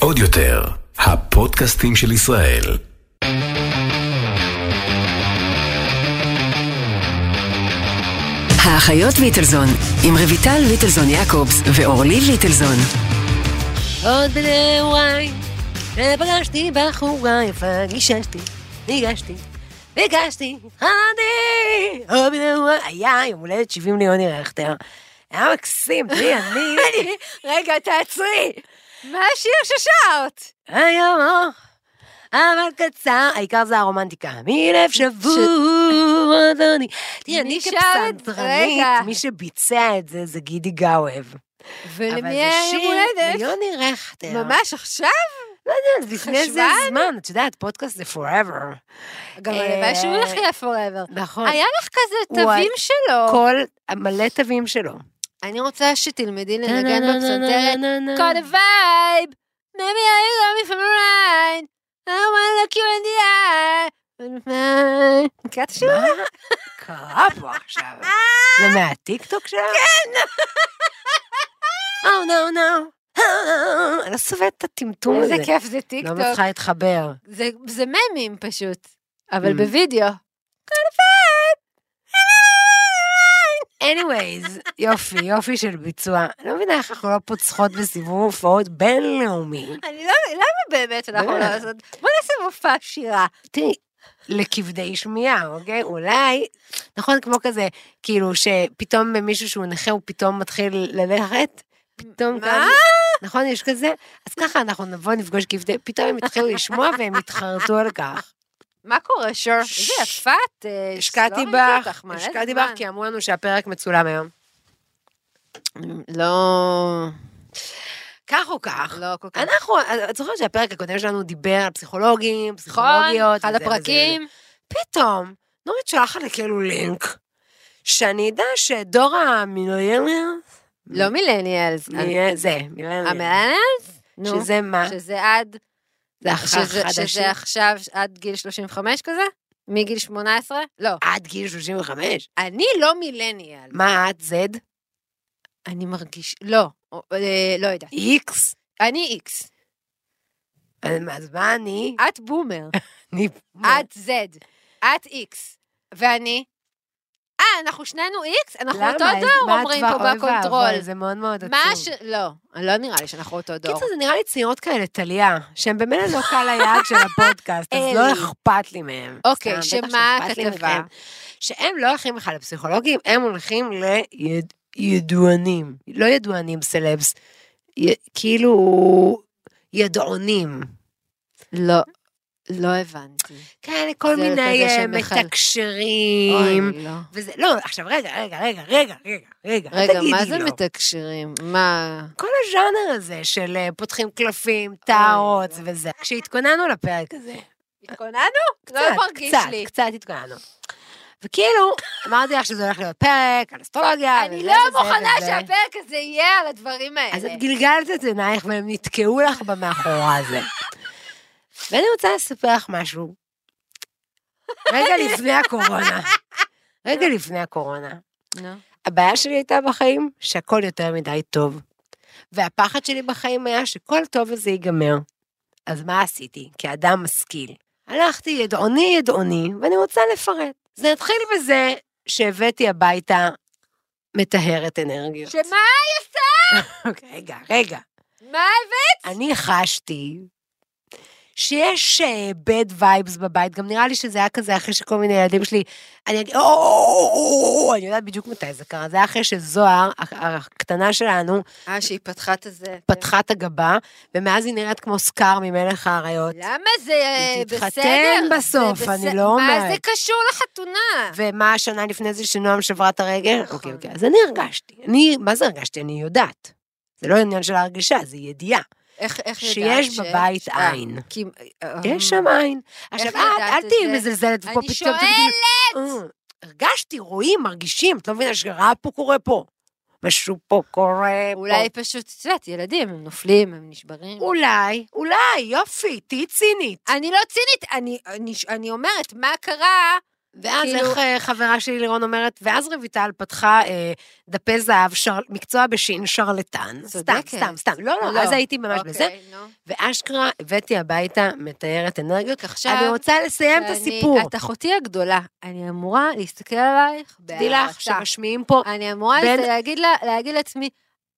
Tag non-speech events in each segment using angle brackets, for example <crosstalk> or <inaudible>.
עוד יותר, הפודקאסטים של ישראל. האחיות ליטלזון, עם רויטל ליטלזון יעקובס ואורלי ליטלזון. עוד בנעוריי, פגשתי בחורה יפה, גיששתי, ניגשתי, ביקשתי, חלמתי, עוד בנעוריי, היה יום הולדת 70 ליוני רכטר. היה מקסים, תראי, אני... רגע, תעצרי. מה השיר ששרת? היום ארוך, אבל קצר, העיקר זה הרומנטיקה. מלב שבור, אדוני. תראי, אני כפסנתרנית. מי שביצע את זה זה גידי גאווב. ולמי היה יום הולדת? ליוני רכטר. ממש עכשיו? לא יודעת, לפני זה חשוון? זמן, את יודעת, פודקאסט זה forever. גם אה, הלוואי שהוא יחיה forever. נכון. היה לך כזה תווים שלו. כל מלא תווים שלו. אני רוצה שתלמדי לנגן בפסנתרת. got a vibe. Maybe I love me from a ride. I wanna look you in the eye. מכירה את השיר הזה? מה קרה פה עכשיו? זה מהטיקטוק שלה? כן. Oh no no. אני לא סובלת את הטמטום הזה. איזה כיף זה לא טיקטוק. מצליחה להתחבר. זה- זה ממים פשוט. אבל Mm. בווידאו. Anyways, יופי, יופי של ביצוע. אני לא מבינה איך אנחנו לא פוצחות בסיבוב הופעות בינלאומי. אני לא, למה באמת אנחנו לא באמת. לעשות? בוא נעשה מופע שירה. תראי, לכבדי שמיעה, אוקיי? אולי, נכון, כמו כזה, כאילו שפתאום מישהו שהוא נכה הוא פתאום מתחיל ללכת, פתאום מה? נכון, יש כזה? אז ככה אנחנו נבוא נפגוש כבדי, פתאום הם יתחילו לשמוע והם יתחרטו על כך. מה קורה, שור? איזה יפה את. אה, השקעתי לא בך, השקעתי. בך כי אמרו לנו שהפרק מצולם היום. לא, כך או כך. לא כל כך. אנחנו, את זוכרת שהפרק הקודם שלנו דיבר על פסיכולוגים, נכון, פסיכולוגיות. אחד וזה הפרקים. פתאום, נורית שולחת לי כאילו לינק, שאני אדע שדור המילויאנר, לא מילניאלס. זה, מילויאנר, המילניאלס? נו. שזה מה? שזה עד... שזה-. שזה עכשיו עד גיל 35 כזה? מגיל 18? לא. עד גיל 35. אני לא מילניאל. מה את, Z? אני מרגיש... לא. אה, לא יודעת. איקס? אני איקס. אז מה אני? את בומר. אני... את Z. את איקס. ואני? אנחנו שנינו איקס? אנחנו? אותו דור אומרים פה בקונטרול. זה מאוד מאוד עצוב. לא, לא נראה לי שאנחנו אותו דור. קיצר, זה נראה לי צעירות כאלה, טליה, שהן במילא לא קהל היעד של הפודקאסט, אז לא. אכפת לי מהם. אוקיי, שמה הכתבה? שהם לא הולכים בכלל לפסיכולוגים, הם הולכים לידוענים. לא ידוענים סלבס, כאילו ידעונים. לא, לא הבנתי. כאלה כל מיני אה, מתקשרים. אוי, לא. וזה, לא, עכשיו רגע, רגע, רגע, רגע, רגע, רגע, רגע, מה זה לא. מתקשרים? מה? כל הז'אנר הזה של אה, פותחים קלפים, טהרות לא. וזה. כשהתכוננו לפרק הזה, התכוננו? קצת, לא מרגיש קצת, לי. קצת התכוננו. וכאילו, אמרתי לך שזה הולך להיות פרק על אסטרולוגיה. אני לא מוכנה. שהפרק הזה יהיה על הדברים האלה. אז את גלגלת את עינייך והם נתקעו לך במאחורה הזה. ואני רוצה לספר לך משהו. רגע לפני הקורונה. רגע לפני הקורונה. הבעיה שלי הייתה בחיים שהכל יותר מדי טוב. והפחד שלי בחיים היה שכל טוב הזה ייגמר. אז מה עשיתי? כאדם משכיל. הלכתי ידעוני ידעוני, ואני רוצה לפרט. זה התחיל בזה שהבאתי הביתה מטהרת אנרגיות. שמה? אוקיי, <laughs> רגע, רגע. מה הבאת? אני חשתי שיש בד וייבס בבית, גם נראה לי שזה היה כזה אחרי שכל מיני ילדים שלי, אני אגיד, אני יודעת בדיוק מתי זה קרה, זה היה אחרי שזוהר, הקטנה שלנו, אה, שהיא פתחה את הזה. פתחה את הגבה, ומאז היא נראית כמו סקאר ממלך האריות. למה זה אה, היא בסדר? תתחתן זה בסוף. אני לא מה אומרת. זה קשור לחתונה? ומה השנה לפני זה שנועם שברה את הרגל? נכון. אוקיי, אוקיי, אז אני הרגשתי. אני, מה זה הרגשתי? אני יודעת. זה לא עניין של הרגשה, זה ידיעה. איך איך שיש ש- בבית אה, עין. כי- אה, יש שם עין. עכשיו, את, אל תהיי? מזלזלת ופה אני פתאום תגידי, שואלת! "אה, הרגשתי, רואים, מרגישים, את לא מבינה שרע פה קורה פה. משהו פה קורה פה. אולי פשוט, את יודעת, ילדים, הם נופלים, הם נשברים. אולי, אולי, יופי, תהיי צינית. אני לא צינית, אני, אני, אני אומרת, מה קרה ואז כאילו- איך אה, חברה שלי לירון אומרת, ואז רויטל פתחה אה, דפי זהב, שר, מקצוע בשין שרלטן. סתם. סתם, סתם. לא, לא, אז הייתי ממש בזה. אוקיי, נו. ואשכרה הבאתי הביתה מתארת אנרגיות. עכשיו, אני רוצה לסיים את שאני- הסיפור. את אחותי הגדולה, אני אמורה להסתכל עלייך תדעי לך שמשמיעים פה, אני אמורה בין... להגיד, לה, להגיד לעצמי,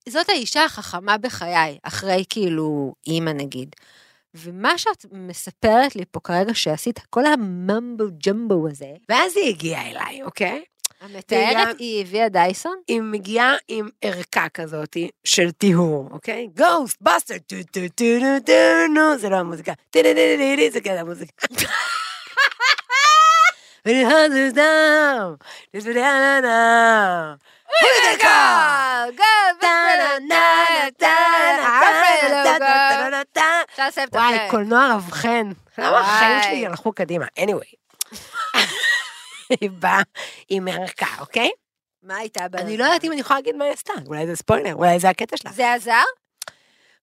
זאת האישה החכמה בחיי, אחרי כאילו אימא נגיד. ומה שאת מספרת לי פה כרגע שעשית, כל ה mumbo jumbo הזה, ואז היא הגיעה אליי, אוקיי? המתארת היא הביאה דייסון? היא מגיעה עם ערכה כזאת של טיהור, אוקיי? Ghostbuster, טו טו טו טו טו נו, זה לא המוזיקה, טו טו טו טו טו, זה כן המוזיקה. אפשר לסיים את וואי. קולנוע רב-חן. למה החיים שלי וואי. הלכו קדימה? anyway. היא באה עם ערכה, אוקיי? מה הייתה בערכה? אני לא יודעת אם אני יכולה להגיד מה היא עשתה, אולי זה ספוילר, אולי זה הקטע שלה. זה עזר?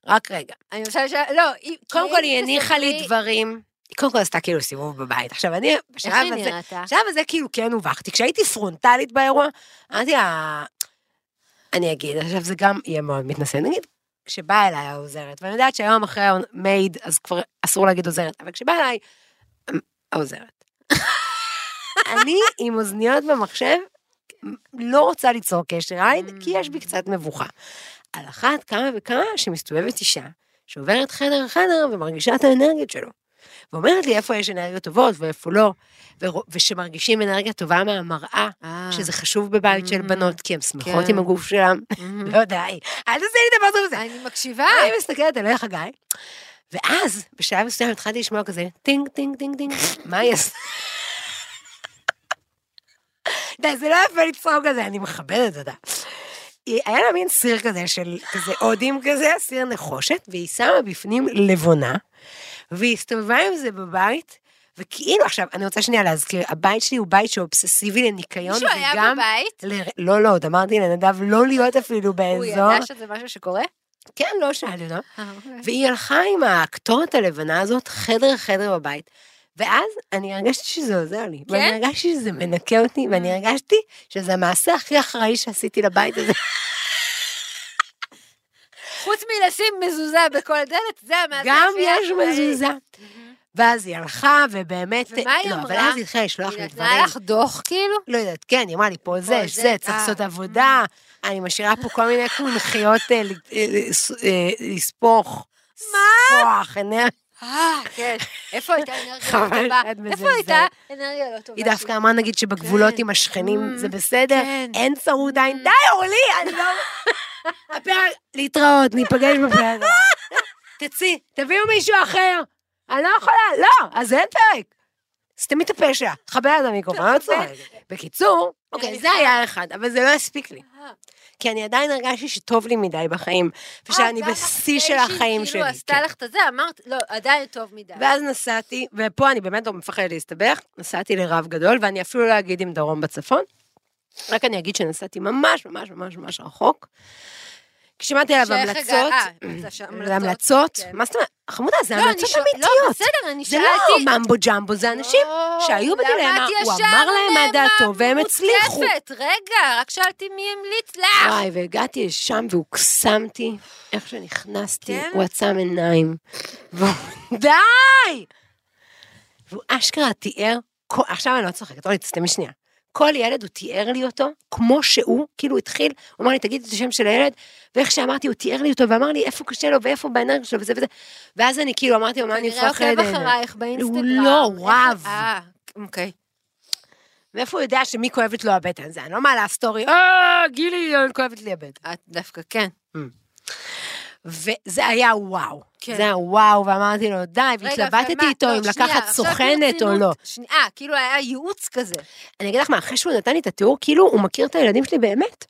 רק רגע. אני רוצה לשאול, לא, קודם כל היא הניחה לי דברים, קודם כל עשתה כאילו סיבוב בבית. עכשיו אני, איך בשלב היא הזה, נראתה? בשלב הזה כאילו כן הובכתי. כשהייתי פרונטלית באירוע, אמרתי לה, אני אגיד, עכשיו זה גם יהיה מאוד מתנשא, נגיד, כשבאה אליי העוזרת, ואני יודעת שהיום אחרי המייד, אז כבר אסור להגיד עוזרת, אבל כשבאה אליי העוזרת, <laughs> אני עם אוזניות במחשב, לא רוצה ליצור קשר עין, כי יש בי קצת מבוכה. על אחת כמה וכמה שמסתובבת אישה, שעוברת חדר חדר ומרגישה את האנרגיות שלו. ואומרת לי איפה יש אנרגיות טובות ואיפה לא, ושמרגישים אנרגיה טובה מהמראה, אה, שזה חשוב בבית של בנות, כי הן שמחות כן. עם הגוף שלהן. מהמם. <laughs> לא די, אל תעשה לי הפרצוף הזה. אני מקשיבה. אני מסתכלת עליך, גיא, ואז, בשלב מסוים התחלתי לשמוע כזה, טינג, טינג, טינג, טינג, <laughs> מה היא עושה? די, זה לא יפה לצחוק כזה, אני מכבדת אותה. היה לה מין סיר כזה של כזה הודים כזה, סיר נחושת, והיא שמה בפנים לבונה, והיא הסתובבה עם זה בבית, וכאילו, עכשיו, אני רוצה שנייה להזכיר, הבית שלי הוא בית שאובססיבי לניקיון, מישהו היה וגם... בבית? ל... לא, לא, עוד אמרתי לנדב לא להיות אפילו הוא באזור. ידע שזה משהו שקורה? כן, לא שאלתי אותו. והיא הלכה עם הקטורת הלבנה הזאת חדר חדר בבית. ואז אני הרגשתי שזה עוזר לי. כן? ואני הרגשתי שזה מנקה אותי, ואני הרגשתי שזה המעשה הכי אחראי שעשיתי לבית הזה. <laughs> חוץ מלשים מזוזה בכל דלת, זה המעשה גם יש. מזוזה. ואז היא הלכה, ובאמת... ומה היא לא, אמרה? אבל אז היא התחילה לשלוח היא לי נתנה דברים. לך דוח כאילו? לא יודעת, כן, היא אמרה לי, פה זה, זה, זה, צריך. לעשות עבודה, אני משאירה פה כל מיני קונכיות אה, אה, אה, לספוך. מה? ספוח. אה, כן. איפה הייתה אנרגיה לא טובה? איפה. הייתה אנרגיה לא טובה? היא דווקא אמרה, נגיד, שבגבולות כן. עם השכנים זה בסדר, כן. אין צרוד עין, די, אורלי, אני לא... <laughs> הפרק, להתראות, ניפגש בפרק. תצאי, תביאו מישהו אחר. אני לא יכולה, לא, אז אין פרק. סתמי את הפה שלה, חבר את המיקרופון. בקיצור, אוקיי, זה היה אחד, אבל זה לא הספיק לי. אה. כי אני עדיין הרגשתי שטוב לי מדי בחיים, ושאני אה, בשיא של החיים שלי. כאילו עשתה כן. לך את זה, אמרת, לא, עדיין טוב מדי. ואז נסעתי, ופה אני באמת לא מפחדת להסתבך, נסעתי לרב גדול, ואני אפילו לא אגיד אם דרום בצפון, רק אני אגיד שנסעתי ממש ממש ממש ממש רחוק. כי שמעתי עליו המלצות, אה, זה זה המלצות, כן. מה זאת אומרת? חמודה, זה לא, המלצות לא, אמיתיות. בסדר, אני זה שאלתי. לא ממבו ג'מבו, זה אנשים לא, שהיו למה בדילמה, הוא אמר להם מה דעתו, והם הצליחו. רגע, רק שאלתי מי המליץ לך. וואי, והגעתי לשם והוקסמתי, איך שנכנסתי, כן? הוא עצם עיניים. די! והוא אשכרה תיאר, עכשיו אני לא צוחקת, אורלי, תסתמי שנייה. כל ילד, הוא תיאר לי אותו כמו שהוא, כאילו התחיל, הוא אמר לי, תגידי את השם של הילד, ואיך שאמרתי, הוא תיאר לי אותו, ואמר לי איפה קשה לו, ואיפה באנרגיה שלו, וזה וזה. ואז אני כאילו אמרתי לו, מה אני כנראה מפחדת? עוקב אחרייך באינסטגרם. לא, הוא איך- רב. אה, אוקיי. מאיפה הוא יודע שמי כואבת לו הבטן? זה, אני לא מעלה סטורי, אה, גילי, כואבת לי הבטן. את דווקא כן. וזה היה וואו. כן. זה היה וואו, ואמרתי לו, די, והתלבטתי? איתו לא, אם שנייה, לקחת עכשיו סוכנת או. לא. אה, כאילו היה ייעוץ כזה. אני אגיד לך מה, אחרי שהוא נתן לי את התיאור, כאילו הוא מכיר את הילדים שלי באמת.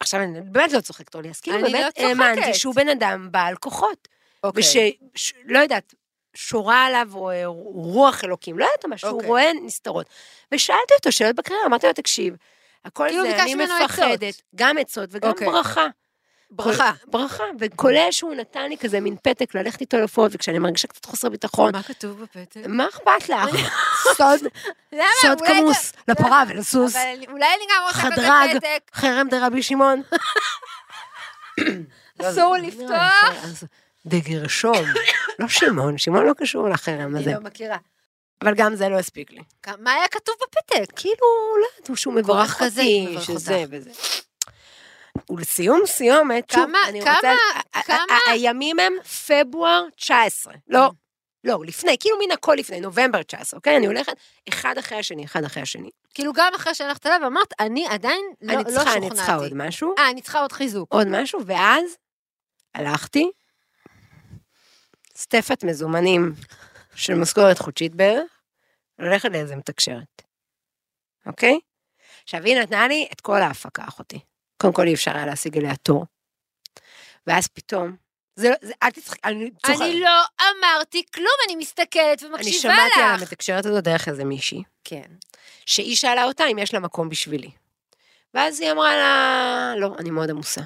עכשיו, אני באמת לא צוחקת, אורלי, אז כאילו לא באמת צוחקת. האמנתי שהוא בן אדם בעל כוחות. אוקיי. וש... ש- לא יודעת, שורה עליו או אה, רוח אלוקים, לא יודעת מה, שהוא אוקיי. רואה נסתרות. ושאלתי אותו שאלות בקריירה, אמרתי לו, תקשיב, הכל כאילו זה, אני מפחדת, עצות. גם עצות וגם אוקיי. ברכה. ברכה. ברכה, וכולל שהוא נתן לי כזה מין פתק ללכת איתו להופעות, וכשאני מרגישה קצת חוסר ביטחון, מה כתוב בפתק? מה אכפת לך? סוד? <laughs> סוד כמוס, לפרה ולסוס, אבל אולי אני גם רוצה חדרג, כזה פתק. חרם דרבי שמעון. <coughs> אסור <coughs> לא, לפתוח. אז דגרשום, לא שמעון, שמעון לא קשור לחרם הזה, אני לא מכירה. אבל גם זה לא הספיק לי. מה היה כתוב בפתק? כאילו, לא יודעת, שהוא מברך כזה, אותי, שזה. וזה. ולסיום סיומת, שוב, כמה- אני כמה- רוצה, כמה- ה- הימים הם פברואר 19, לא, לא, לפני, כאילו מן הכל לפני, נובמבר 19, אוקיי? אני הולכת אחד אחרי השני, אחד אחרי השני. כאילו גם אחרי שהלכת אליו, אמרת, אני עדיין לא אני לא צריכה, אני צריכה עוד שוכנעתי. משהו, אה, אני צריכה עוד חיזוק. עוד משהו, ואז הלכתי, סטפת מזומנים של משכורת חודשית בערך, ללכת לאיזה מתקשרת, אוקיי? עכשיו, היא נתנה לי את כל ההפקה, אחותי. קודם כל, אי אפשר היה להשיג אליה תור. ואז פתאום, זה לא, זה, אל תצחק, אני צוחקת. אני לא אמרתי כלום, אני מסתכלת אני ומקשיבה שמעתי על לך. המתקשרת הזאת דרך איזה מישהי, כן. שהיא שאלה אותה אם יש לה מקום בשבילי. ואז היא אמרה לה, לא, אני מאוד עמוסה.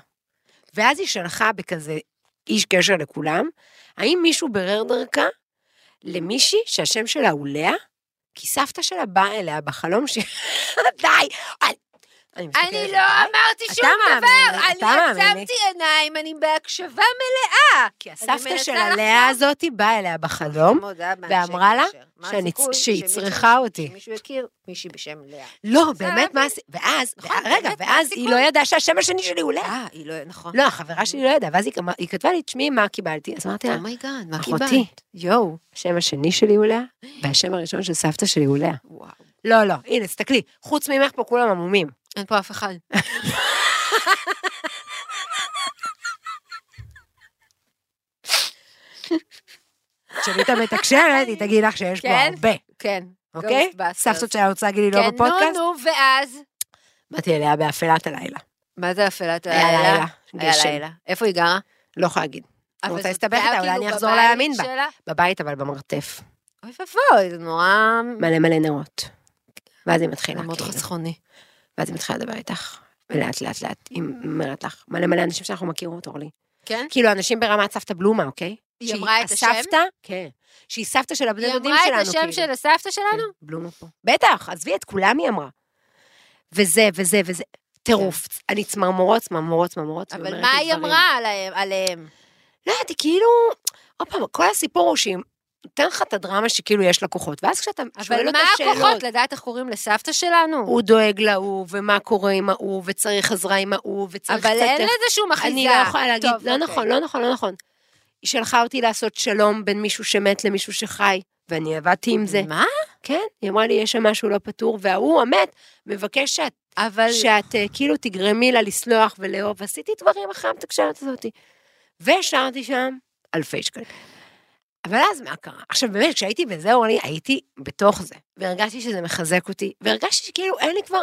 ואז היא שלחה בכזה איש קשר לכולם, האם מישהו בירר דרכה למישהי שהשם שלה הוא לאה? כי סבתא שלה באה אליה בחלום ש... <laughs> די! אני- מסתכלת לא. אמרתי שום דבר, אני. עצמתי עיניים, אני בהקשבה מלאה. כי הסבתא של. הלאה הזאתי באה אליה בחלום, ואמרה לה שהיא צריכה אותי. שמישהו יכיר מישהי בשם לאה. לא, באמת, מה עשי... ואז, נכון, רגע, ואז היא? לא ידעה שהשם השני שלי הוא לאה. אה, היא לא, נכון. לא, החברה שלי לא ידעה, ואז היא כתבה לי, תשמעי, מה קיבלתי? אז אמרתי לה, oh my god, מה אחותי. קיבלת? יואו. השם השני שלי הוא לאה, והשם הראשון של סבתא שלי הוא לאה. וואו. לא, לא, הנה, תסתכלי, חוץ ממך פה כולם עמומים. אין פה אף אחד. כשאני את המתקשרת, היא תגיד לך שיש פה כן? הרבה, כן. אוקיי? סבתות שלה רוצה להגיד לי לא כן, בפודקאסט? נו, נו, ואז? באתי אליה באפלת הלילה. מה זה אפלת היה הלילה? לילה, היה. לילה. איפה היא גרה? לא יכולה להגיד. אבל רוצה להסתבך איתה, אולי כאילו אני אחזור להאמין בה. בבית, אבל במרתף. אוי ואבוי, זה נורא... מלא מלא נרות. ואז היא מתחילה, זה מאוד כאילו. חסכוני. ואז היא מתחילה לדבר איתך. ולאט לאט לאט היא אומרת לך, מלא מלא אנשים שאנחנו מכירות, אורלי. כן? כאילו, אנשים ברמת סבתא בלומה, אוקיי? היא אמרה את השם? הסבתא, כן. שהיא סבתא של הבני היא דודים אמרה שלנו, את השם כאילו. של הסבתא שלנו? כן, בלומה פה. בטח, עזבי את כולם היא אמרה. וזה, וזה, וזה. טירוף. אני צמרמורות, צמרמורות, צמרמורות. אבל מה היא. אמרה עליהם? עליהם? לא יודעת, היא כאילו... עוד פעם, כל הסיפור הוא שהיא נותן לך את הדרמה שכאילו יש לקוחות, ואז כשאתה שואל אבל אותה מה שאלות... הכוחות? לדעת איך קוראים לסבתא שלנו? הוא דואג להוא, ומה קורה עם ההוא, וצריך עזרה עם ההוא, וצריך קצת... אבל אין לזה שום אחיזה. אני לא יכולה להגיד, טוב, לא אוקיי. נכון, לא נכון, לא נכון. היא שלחה אותי לעשות שלום בין מישהו שמת למישהו שחי, ואני עבדתי עם זה. מה? כן, היא אמרה לי, יש שם משהו לא פתור, וההוא המת מבקש שאת, אבל... שאת אה, כאילו תגרמי לה לסלוח ולאהוב, ועשיתי דברים אחרי המתקשרת הזאת. והשארתי שם אלפי שקלים. אבל אז מה קרה? עכשיו באמת, כשהייתי בזה, אורלי, הייתי בתוך זה, והרגשתי שזה מחזק אותי, והרגשתי שכאילו אין לי כבר,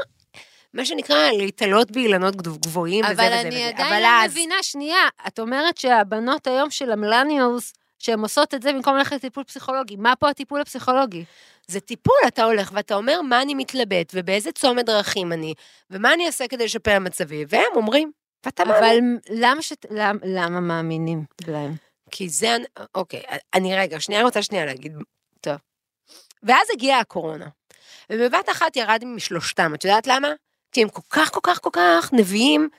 מה שנקרא, להתעלות באילנות גבוה- גבוהים וזה אבל וזה אני וזה. עדיין אבל לא אז- מבינה, שנייה, את אומרת שהבנות היום של המלניוס, שהן עושות את זה במקום ללכת לטיפול פסיכולוגי, מה פה הטיפול הפסיכולוגי? זה טיפול, אתה הולך ואתה אומר מה אני מתלבט, ובאיזה צומת דרכים אני, ומה אני אעשה כדי לשפר מצבי, והם אומרים, ואתה מאמין. אבל למה ש... למ- למה מאמינים להם? כי זה, אוקיי, אני רגע, שנייה רוצה שנייה להגיד, טוב. ואז הגיעה הקורונה, ובבת אחת ירדתי משלושתם, את יודעת למה? כי הם כל כך, כל כך, כל כך נביאים,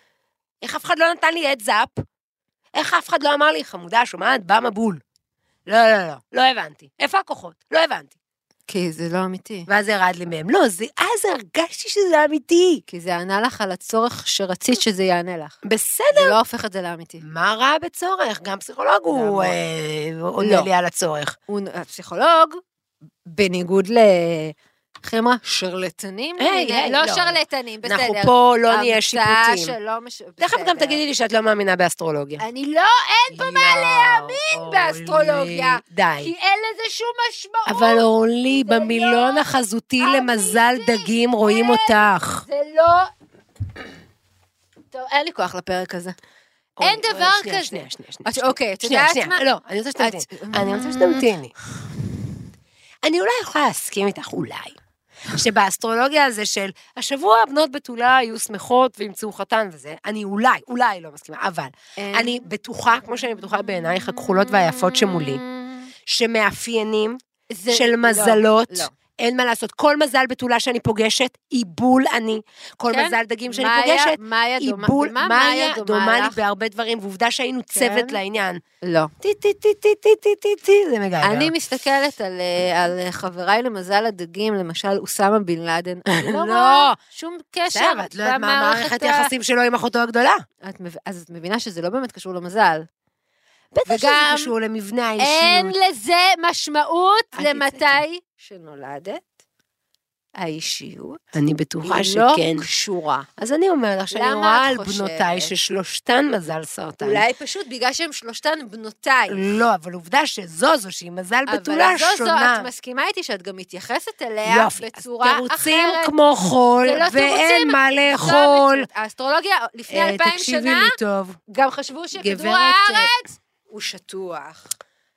איך אף אחד לא נתן לי עד זאפ? איך אף אחד לא אמר לי, חמודה, שומעת? בא מבול. לא, לא, לא, לא הבנתי. איפה הכוחות? לא הבנתי. כי זה לא אמיתי. ואז ירד לי מהם. לא, זה, אז הרגשתי שזה אמיתי. כי זה ענה לך על הצורך שרצית שזה יענה לך. בסדר. זה לא הופך את זה לאמיתי. מה רע בצורך? גם פסיכולוג הוא. אה, עונה לא. לי על הצורך. הוא הפסיכולוג, בניגוד ל... אמרה? שרלטנים? היי, היי, לא לא. שרלטנים, בסדר. אנחנו פה לא נהיה שיפוטים. תכף גם. תגידי לי שאת לא מאמינה באסטרולוגיה. אני לא, אין פה מה להאמין באסטרולוגיה. די. כי אין לזה שום משמעות. אבל אורלי, זה במילון לא החזותי. למזל דגים רואים. אותך. זה לא... טוב, אין לי כוח לפרק הזה. אין דבר כזה. שנייה, שנייה, שנייה. אוקיי, את יודעת. מה? לא, אני רוצה שתמתיני. אני רוצה שתמתיני. אני אולי יכולה להסכים איתך, אולי. שבאסטרולוגיה הזה של השבוע בנות בתולה יהיו שמחות וימצאו חתן וזה, אני אולי, אולי לא מסכימה, אבל אין- אני בטוחה, כמו שאני בטוחה בעינייך הכחולות והיפות שמולי, שמאפיינים זה- של לא, מזלות, לא. אין מה לעשות, כל מזל בתולה שאני פוגשת, היא בול אני. כל כן? מזל דגים שאני מאיה- פוגשת, מאיה היא דומה- בול, מה מאיה דומה לי לך? בהרבה דברים, ועובדה שהיינו כן? צוות לעניין. לא. טי טי טי טי טי טי טי טי, זה מגעגע. אני מסתכלת על, אה, על חבריי למזל הדגים, למשל אוסמה בן לאדן. <laughs> לא לא. שום קשר. בסדר, את לא יודעת מה מערכת ה- יחסים שלו עם אחותו הגדולה. את מב- אז את מבינה שזה לא באמת קשור למזל. בטח שזה קשור למבנה אין האישיות. לזה משמעות. למתי שנולדת. האישיות אני בטוחה היא לא שכן. קשורה. אז אני אומרת לך שאני רואה על חושבת? בנותיי ששלושתן מזל סרטן. אולי פשוט בגלל שהן שלושתן בנותיי. לא, אבל עובדה שזוזו, שהיא מזל אבל בתולה זו, זו, שונה. את מסכימה איתי שאת גם מתייחסת אליה יופי, אז בצורה תירוצים אחרת. כמו חול, לא ואין תירוצים, מה זו לאכול. האסטרולוגיה לפני אה, אלפיים תקשיבי שנה לי טוב. גם חשבו שכדור אה, הארץ הוא שטוח.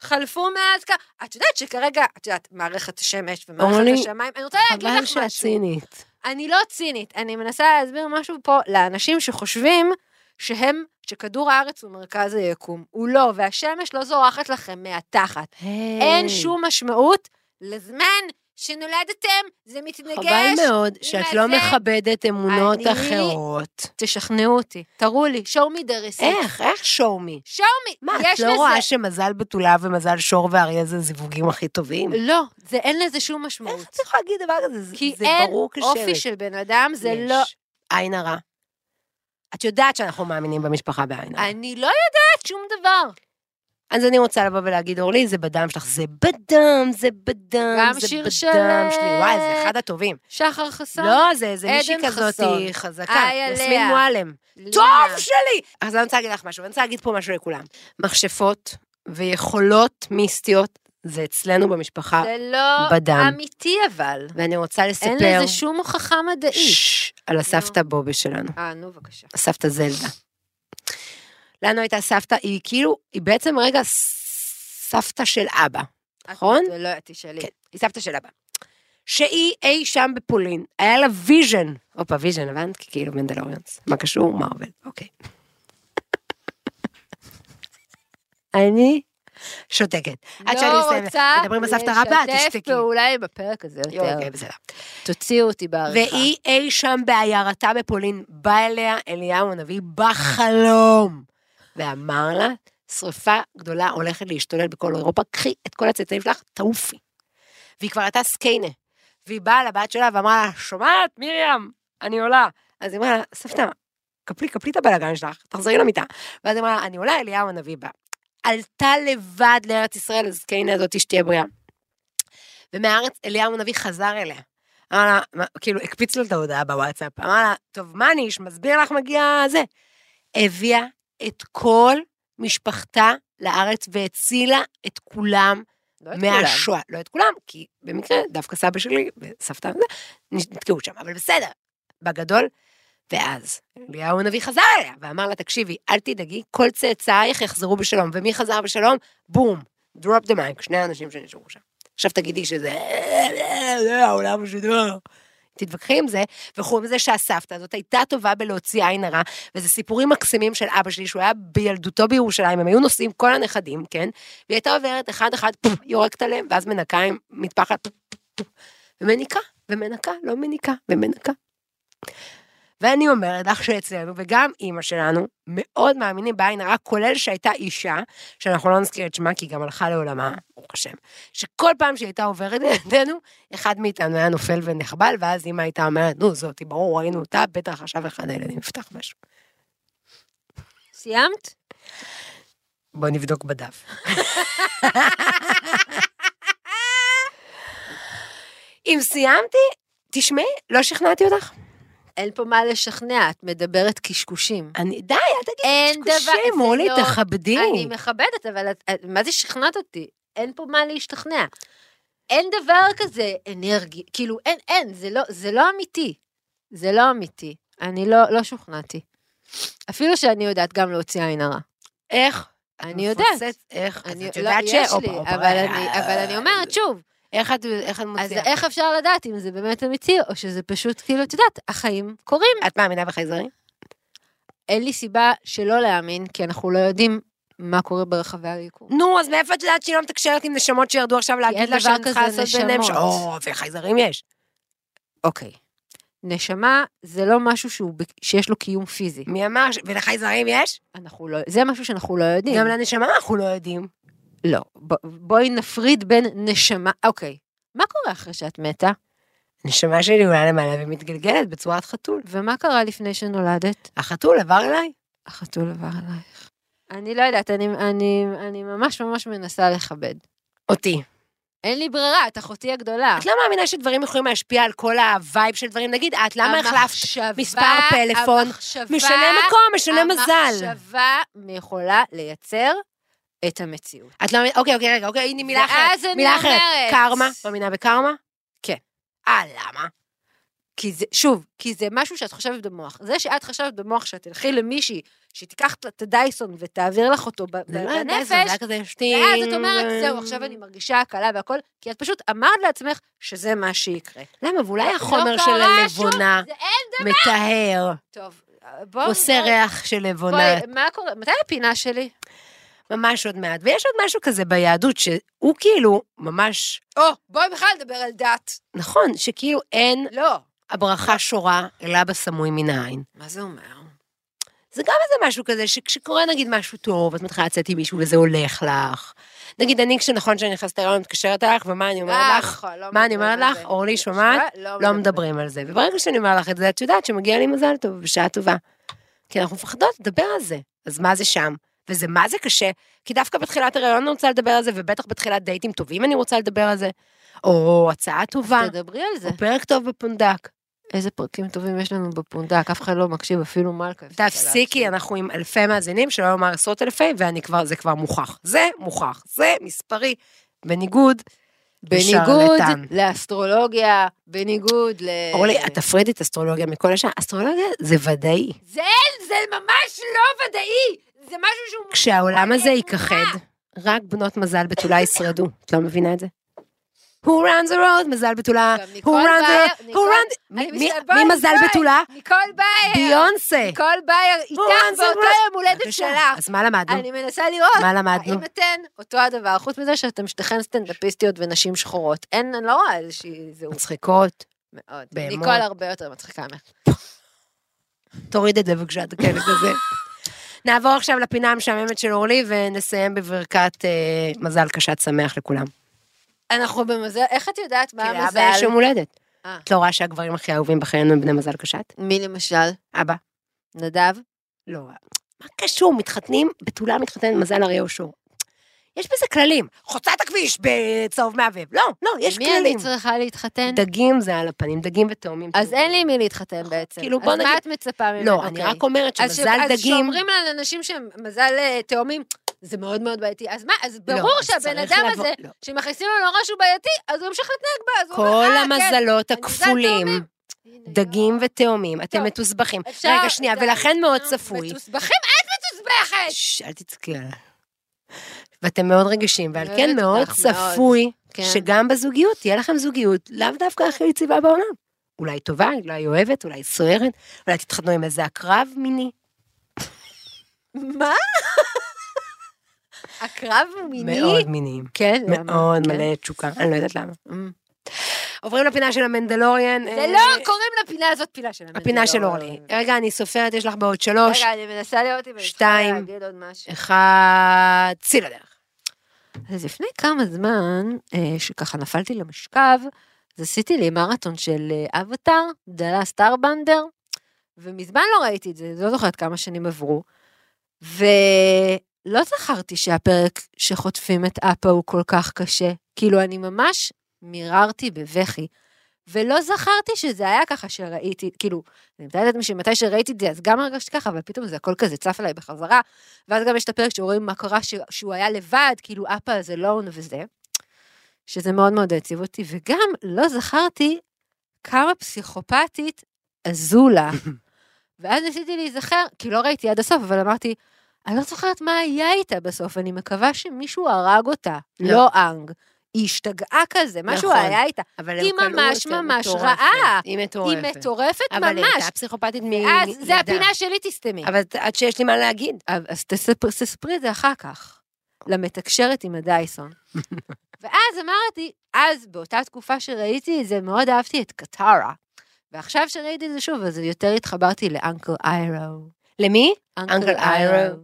חלפו מאז כ... את יודעת שכרגע, את יודעת, מערכת השמש ומערכת אורלי, השמיים, אני רוצה להגיד חבל לך שאת משהו. צינית. אני לא צינית, אני מנסה להסביר משהו פה לאנשים שחושבים שהם, שכדור הארץ הוא מרכז היקום. הוא לא, והשמש לא זורחת לכם מהתחת. אין שום משמעות לזמן שנולדתם, זה מתנגש. חבל מאוד שאת. לא מכבדת אמונות אני- אחרות. תשכנעו אותי, תראו לי, show me the receipt. איך? איך show me? show me, מה, יש את לא לזה... רואה שמזל בתולה ומזל שור ואריה זה זיווגים הכי טובים? לא, זה אין לזה שום איך משמעות. את יכולה להגיד דבר כזה? זה- כי זה אין ברור כשלט. אופי של בן אדם, זה יש. לא... עין הרע. את יודעת שאנחנו מאמינים במשפחה בעין הרע. אני לא יודעת שום דבר. אז אני רוצה לבוא ולהגיד, אורלי, זה בדם שלך, זה בדם, זה בדם, זה שיר בדם של, שלי. וואי, זה אחד הטובים. שחר חסון? לא, זה זה מישהי כזאת. חזקה, יסמין. מועלם. לינה. טוב שלי! אז אני רוצה להגיד לך משהו, אני רוצה להגיד פה משהו לכולם. מכשפות ויכולות מיסטיות זה אצלנו במשפחה, זה לא בדם. אמיתי אבל. ואני רוצה לספר אין לזה שום הוכחה מדעית. שש, על הסבתא בובה שלנו, אה, נו בבקשה. הסבתא זלדה. לנו הייתה סבתא, היא כאילו, היא בעצם רגע סבתא של אבא, נכון? את- לא, תשאלי. כן, היא סבתא של אבא. שהיא אי שם בפולין, היה לה vision, הופה vision, הבנת? כאילו Mandalorians. מה קשור? Marvel, אוקיי. <laughs> אני שותקת. עד שאני לא אסיים. רוצה מדברים על סבתא רבא, לשתף תשתקי. פעולה עם הפרק הזה יותר. אוקיי, בסדר. תוציאו אותי בעריכה. והיא אי שם בעיירתה בפולין, בא אליה אליהו הנביא בחלום, ואמר לה, שריפה גדולה הולכת להשתולל בכל אירופה, קחי את כל הצאצאים שלך, תעופי. והיא כבר הייתה סקיינה, והיא באה לבת שלה ואמרה לה, שומעת, מרים, אני עולה. אז היא אמרה לה, סבתא, קפלי, קפלי את הבלאגן שלך, תחזרי למיטה. ואז היא אמרה לה, אני עולה, אליהו הנביא בא. עלתה לבד לארץ ישראל, אז סקיינה הזאת שתהיה בריאה. ומהארץ אליהו הנביא חזר אליה. אמר לה, כאילו, הקפיץ לה את ההודעה בוואטסאפ, אמר לה, טוב, מה אני, מסביר לך מגיע זה. הביאה את כל משפחתה לארץ והצילה את כולם לא את כולם. מהשואה. לא את כולם, כי במקרה דווקא סבא שלי וסבתא נתקעו שם, אבל בסדר, בגדול. ואז אליהו הנביא חזר אליה ואמר לה, תקשיבי, אל תדאגי, כל צאצאייך יחזרו בשלום, ומי חזר בשלום? בום, drop the mic, שני האנשים שנשארו שם. עכשיו תגידי שזה, זה העולם משודר. תתווכחי עם זה, וחוץ מזה שהסבתא הזאת הייתה טובה בלהוציא עין הרע, וזה סיפורים מקסימים של אבא שלי, שהוא היה בילדותו בירושלים, הם היו נוסעים כל הנכדים, כן? והיא הייתה עוברת אחד-אחד, יורקת עליהם, ואז מנקה עם מטפחת, ומניקה, ומנקה, לא מניקה, ומנקה. ואני אומרת לך שאצלנו, וגם אימא שלנו, מאוד מאמינים בעין הרע, כולל שהייתה אישה, שאנחנו לא נזכיר את שמה, כי היא גם הלכה לעולמה, ברוך השם, שכל פעם שהיא הייתה עוברת לידינו, אחד מאיתנו היה נופל ונחבל, ואז אימא הייתה אומרת, נו, זאתי, ברור, ראינו אותה, בטח עכשיו אחד הילדים יפתח משהו. סיימת? בואי נבדוק בדף. <laughs> אם סיימתי, תשמעי, לא שכנעתי אותך? אין פה מה לשכנע, את מדברת קשקושים. אני, די, אל תגידי דבר, קשקושים, אורלי, לא- תכבדי. אני מכבדת, אבל את, את- מה זה שכנעת אותי? אין פה מה להשתכנע. אין דבר כזה אנרגי, כאילו אין, אין, זה לא, זה לא אמיתי. זה לא אמיתי. אני לא, לא שוכנעתי. אפילו שאני יודעת גם להוציא עין הרע. איך? אני יודעת. איך? אני, את לא, יודעת יש ש... לי, הופה, הופה, אבל אני, אבל אני אומרת שוב, איך את איך את אז מוציאה? איך אפשר לדעת אם זה באמת אמיתי, או שזה פשוט, כאילו, את יודעת, החיים קורים. את מאמינה בחייזרים? אין לי סיבה שלא להאמין, כי אנחנו לא יודעים מה קורה ברחבי היקום. נו, אז מאיפה את יודעת שהיא לא מתקשרת עם נשמות שירדו עכשיו להגיד לה שאני צריכה לעשות ביניהם? ש-. או, וחייזרים יש. אוקיי. נשמה זה לא משהו שהוא, שיש לו קיום פיזי. מי אמר? ולחייזרים יש? אנחנו לא, זה משהו שאנחנו לא יודעים. גם לנשמה אנחנו לא יודעים. לא. ב, בואי נפריד בין נשמה, אוקיי. מה קורה אחרי שאת מתה? נשמה שלי עולה למעלה ומתגלגלת בצורת חתול. ומה קרה לפני שנולדת? החתול עבר אליי. החתול עבר עלייך. אני לא יודעת, אני, אני, אני ממש ממש מנסה לכבד. אותי. אין לי ברירה, את אחותי הגדולה. את לא מאמינה שדברים יכולים להשפיע על כל ה vibe של דברים? נגיד, את, למה החלפת המחשבה- מספר פלאפון? המחשבה- משנה מקום, משנה מזל. המחשבה יכולה לייצר את המציאות. את לא מאמינה, אוקיי, אוקיי, רגע, אוקיי, הנה מילה אחרת. ואז אני מילה אחרת. אומרת- קרמה, מאמינה בקרמה? כן. אה, למה? כי זה, שוב, כי זה משהו שאת חושבת במוח. זה שאת חשבת במוח שאת תלכי למישהי, שתיקח את הדייסון ותעביר לך אותו ב- זה לא היה בנפש, דייסון, זה היה כזה setting. ואז את אומרת, זהו, עכשיו אני מרגישה הקלה והכל, כי את פשוט אמרת לעצמך שזה מה שיקרה. למה? ואולי לא החומר של הלבונה מטהר, טוב. בואו... עושה ריח של לבונה. בואי, מה קורה? מתי הפינה שלי? ממש עוד מעט. ויש עוד משהו כזה ביהדות, שהוא כאילו ממש, או, בואי בכלל נדבר על דת. נכון, שכאילו אין לא. הברכה שורה, אלא בסמוי מן העין. מה זה אומר? זה גם איזה משהו כזה, שכשקורה נגיד משהו טוב, את מתחילה לצאת עם מישהו וזה הולך לך. נגיד, אני כשנכון שאני נכנסת להיריון, מתקשרת אליך, ומה אני אומרת אה, לך? נכון, לא מה אני אומרת לך? אורלי, שומעת? לא לא מדברים על זה. וברגע שאני אומרת לך את זה, את יודעת שמגיע לי מזל טוב, בשעה טובה. כי אנחנו מפחדות לדבר על זה. אז מה זה שם? וזה מה זה קשה, כי דווקא בתחילת הריון אני רוצה לדבר על זה, ובטח בתחילת דייטים טובים אני רוצה לדבר על זה. או הצעה טובה, תדברי על זה. או פרק טוב בפונדק. איזה פרקים טובים יש לנו בפונדק, אף אחד לא מקשיב, אפילו מלכה. תפסיקי. אנחנו עם אלפי מאזינים, שלא לומר עשרות אלפי, ואני כבר, זה כבר מוכח. זה מוכח, זה מספרי. בניגוד, בניגוד. לאסטרולוגיה, בניגוד ל... אורלי, את תפרידי את אסטרולוגיה מכל השאר. אסטרולוגיה זה ודאי. זה זה ממש לא ודאי! זה משהו שהוא... כשהעולם הזה. ייכחד, רק בנות מזל בתולה ישרדו. את לא מבינה את זה? Who runs the world, מזל בתולה. Who runs the... Who ניקול- runs... מי- מזל. בתולה? ניקול בייר! ביונסה. ניקול בייר, איתך באותו world? יום הולדת. שלך. אז מה למדנו? אני מנסה לראות, מה למדנו? האם אתן אותו הדבר, חוץ מזה שאתן שתיכן סטנדאפיסטיות ונשים שחורות. אין, אני לא רואה איזושהי זהות. מצחיקות. מאוד. בהמות. ניקול הרבה יותר מצחיקה ממך. תוריד את זה בבקשה, את הקלט הזה. <laughs> נעבור עכשיו לפינה המשעממת של אורלי, ונסיים בברכת אה, מזל קשת שמח לכולם. אנחנו במזל, איך את יודעת מה כי המזל? לאבא יש יום הולדת. אה. את לא רואה שהגברים הכי אהובים בחיינו הם בני מזל קשת? מי למשל? אבא. נדב? לא. מה קשור? מתחתנים, בתולה מתחתן מזל אריה או שור. יש בזה כללים. חוצה את הכביש בצהוב מהבהב. לא, לא, יש מי כללים. אני צריכה להתחתן? דגים זה על הפנים, דגים ותאומים. אז. אין לי מי להתחתן בעצם. כאילו, בוא אז מה נגיד- את מצפה ממנו? לא, אני אוקיי. רק אומרת אז שמזל אז דגים... שאומרים על אנשים שהם מזל אה, תאומים, זה מאוד מאוד בעייתי. אז מה, אז ברור אז שהבן אדם לבוא- הזה, לא. שמכניסים לו לראש שהוא בעייתי, אז הוא ימשיך להתנהג בה, אז הוא אומר, כל "אה, כן, המזלות אני מזל הכפולים, תאומים." הנה, דגים ותאומים, אתם מתוסבכים. רגע, שנייה, ולכן מאוד צפוי. מתוסבכים? את מתוסבכת! ששש, אל עליי. ואתם מאוד רגישים, ועל כן מאוד. צפוי כן. שגם בזוגיות תהיה לכם זוגיות לאו דווקא הכי יציבה בעולם. אולי טובה, אולי אוהבת, אולי סוערת, אולי תתחתנו עם איזה עקרב מיני. מה? <laughs> הוא מיני? מאוד מיניים. כן? מאוד כן. מלא תשוקה, אני לא יודעת למה. אמ. עוברים לפינה של המנדלוריאן. זה אה, לא, קוראים לפינה הזאת פינה של המנדלורן. הפינה של אורלי. רגע, אני סופרת, יש לך בעוד שלוש, רגע, אני מנסה אם אני צריכה שתיים. להגיד עוד משהו. אחד, צאי לדרך. אז לפני כמה זמן, אה, שככה נפלתי למשכב, אז עשיתי לי מרתון של אבטאר, דלה סטארבנדר, ומזמן לא ראיתי את זה, לא זוכרת כמה שנים עברו, ולא זכרתי שהפרק שחוטפים את אפה הוא כל כך קשה. כאילו, אני ממש מיררתי בבכי. ולא זכרתי שזה היה ככה שראיתי, כאילו, אני מתארת לעצמי שמתי שראיתי את זה, אז גם הרגשתי ככה, אבל פתאום זה הכל כזה צף עליי בחזרה, ואז גם יש את הפרק שרואים מה קרה ש- שהוא היה לבד, כאילו אפה זה לון וזה, שזה מאוד מאוד העציב אותי, וגם לא זכרתי כמה פסיכופתית אזולה. <laughs> ואז ניסיתי להיזכר, כי לא ראיתי עד הסוף, אבל אמרתי, אני לא זוכרת מה היה איתה בסוף, אני מקווה שמישהו הרג אותה, לא. לא אנג. היא השתגעה כזה, משהו נכון. היה איתה. אבל היא ממש ממש מטורפת. רעה. היא היא מטורפת. מטורפת אבל היא ממש. הייתה פסיכופתית מ... אז מלידה. זה הפינה שלי, תסתמי. אבל עד שיש לי מה להגיד. אז תספר- תספרי את זה אחר כך, למתקשרת עם הדייסון. <laughs> ואז אמרתי, אז באותה תקופה שראיתי את זה, מאוד אהבתי את קטרה. ועכשיו שראיתי את זה שוב, אז יותר התחברתי לאנקל איירו. למי? אנקל איירו.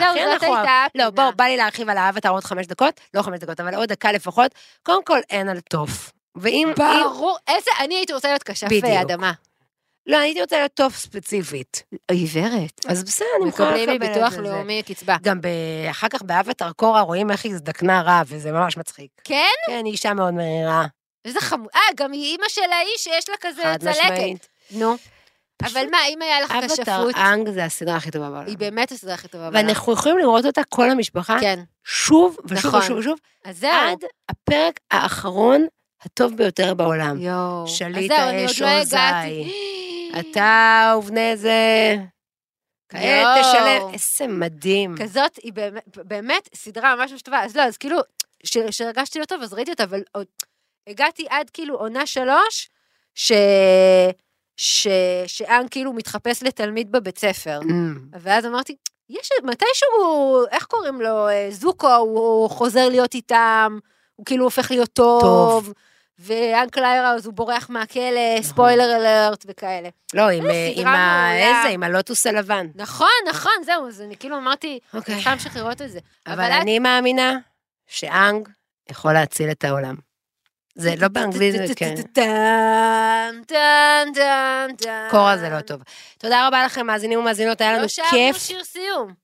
זהו, הכי זאת הייתה לא, הפינה. בוא, בא לי להרחיב על האבטר עוד חמש דקות, לא חמש דקות, אבל עוד דקה לפחות. קודם כל, אין על תוף. ואם... אם- ברור, איזה, אני הייתי רוצה להיות כשף. אדמה. לא, הייתי רוצה להיות תוף ספציפית. עיוורת. אז בסדר, אני מקבלים לקבל את מביטוח זה. לאומי קצבה. גם. אחר כך באבטר קורה רואים איך היא הזדקנה רע, וזה ממש מצחיק. כן? כן, היא אישה מאוד מהירה. איזה חמוד. אה, גם היא אימא של האיש שיש לה כזה חד צלקת. משמעית. נו. פשוט אבל מה, אם היה לך אבטר כשפות, אנג זה הסדרה הכי טובה בעולם. היא באמת הסדרה הכי טובה בעולם. ואנחנו יכולים לראות אותה, כל המשפחה, כן. שוב ושוב נכון. ושוב ושוב, אז זהו. עד הפרק האחרון הטוב ביותר בעולם. יואו. שליט האש עוד לא. הגעתי. אתה ובני זה... כעת. תשלם. איזה מדהים. כזאת, היא באמת, באמת סדרה ממש ממש טובה. אז לא, אז כאילו, כשהרגשתי לא טוב, אז ראיתי אותה, אבל עוד הגעתי עד כאילו עונה שלוש, ש... ש... שאן כאילו מתחפש לתלמיד בבית ספר. אמ, ואז אמרתי, יש, מתישהו, איך קוראים לו, אה, זוקו, הוא חוזר להיות איתם, הוא כאילו הופך להיות טוב. טוב. ואנקל אייראוז הוא בורח מהכלא, ספוילר אלרט וכאלה. לא, עם איזה אה, עם. איזה, עם הלוטוס הלבן. נכון, נכון, זהו, אז אני כאילו אמרתי, אוקיי. אני צריכה להמשיך לראות את זה. אבל אני מאמינה שאנג יכול להציל את העולם. זה לא באנגלית, זה כן. טן, טן, טן, טן. קורה זה לא טוב. תודה רבה לכם, מאזינים ומאזינות, היה לנו לא שרנו כיף. שיר סיום.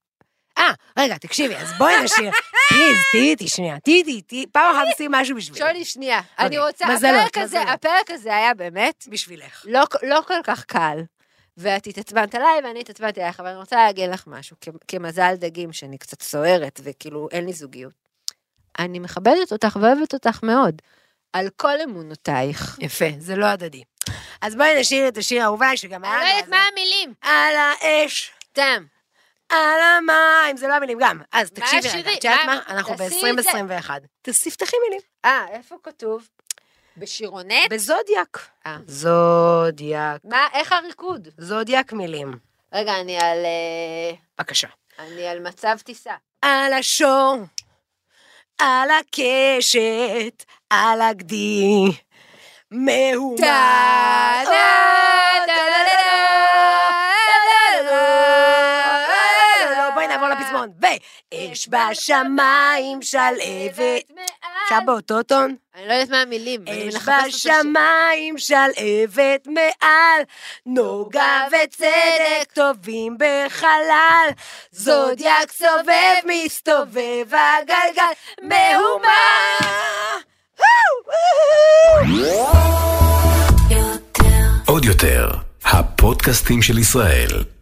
אה, רגע, תקשיבי, אז בואי נשאיר. פליז, תהיי איתי שנייה, תהיי איתי, תהיי, פעם אחת עשי משהו בשבילי. שולי, שנייה. אני רוצה, מזלות, הפרק הזה. הפרק הזה היה באמת בשבילך. לא, לא כל כך קל. ואת התעצבנת עליי ואני התעצבנתי עלייך, אבל אני רוצה להגיד לך משהו, כמזל דגים, שאני קצת סוערת וכאילו אין לי זוגיות. אני מכבדת אותך ואוהבת אותך מאוד, על כל אמונותייך. יפה, זה לא הדדי. אז בואי נשאיר את השיר האהוב עליי, שגם היה... אני לא יודעת. מה המילים. על האש, סתם. על המים, זה לא המילים גם. אז תקשיבי רגע? את יודעת מה-? אנחנו תעשי את זה. ב-2021. תוסיף תכי מילים. אה, איפה כתוב? בשירונט? בזודיאק. אה. זודיאק. מה, איך הריקוד? זודיאק מילים. רגע, אני על... אה, בבקשה. אני על מצב טיסה. על השור, על הקשת, על הגדי, מהומה. בואי נעבור לפזמון. ואש בשמיים שלהבת. אפשר באותו טון? אני לא יודעת מה המילים. אש. בשמיים שלהבת מעל, נוגה וצדק טובים בחלל, זודיאק סובב מסתובב הגלגל, מהומה! עוד יותר, הפודקאסטים של ישראל.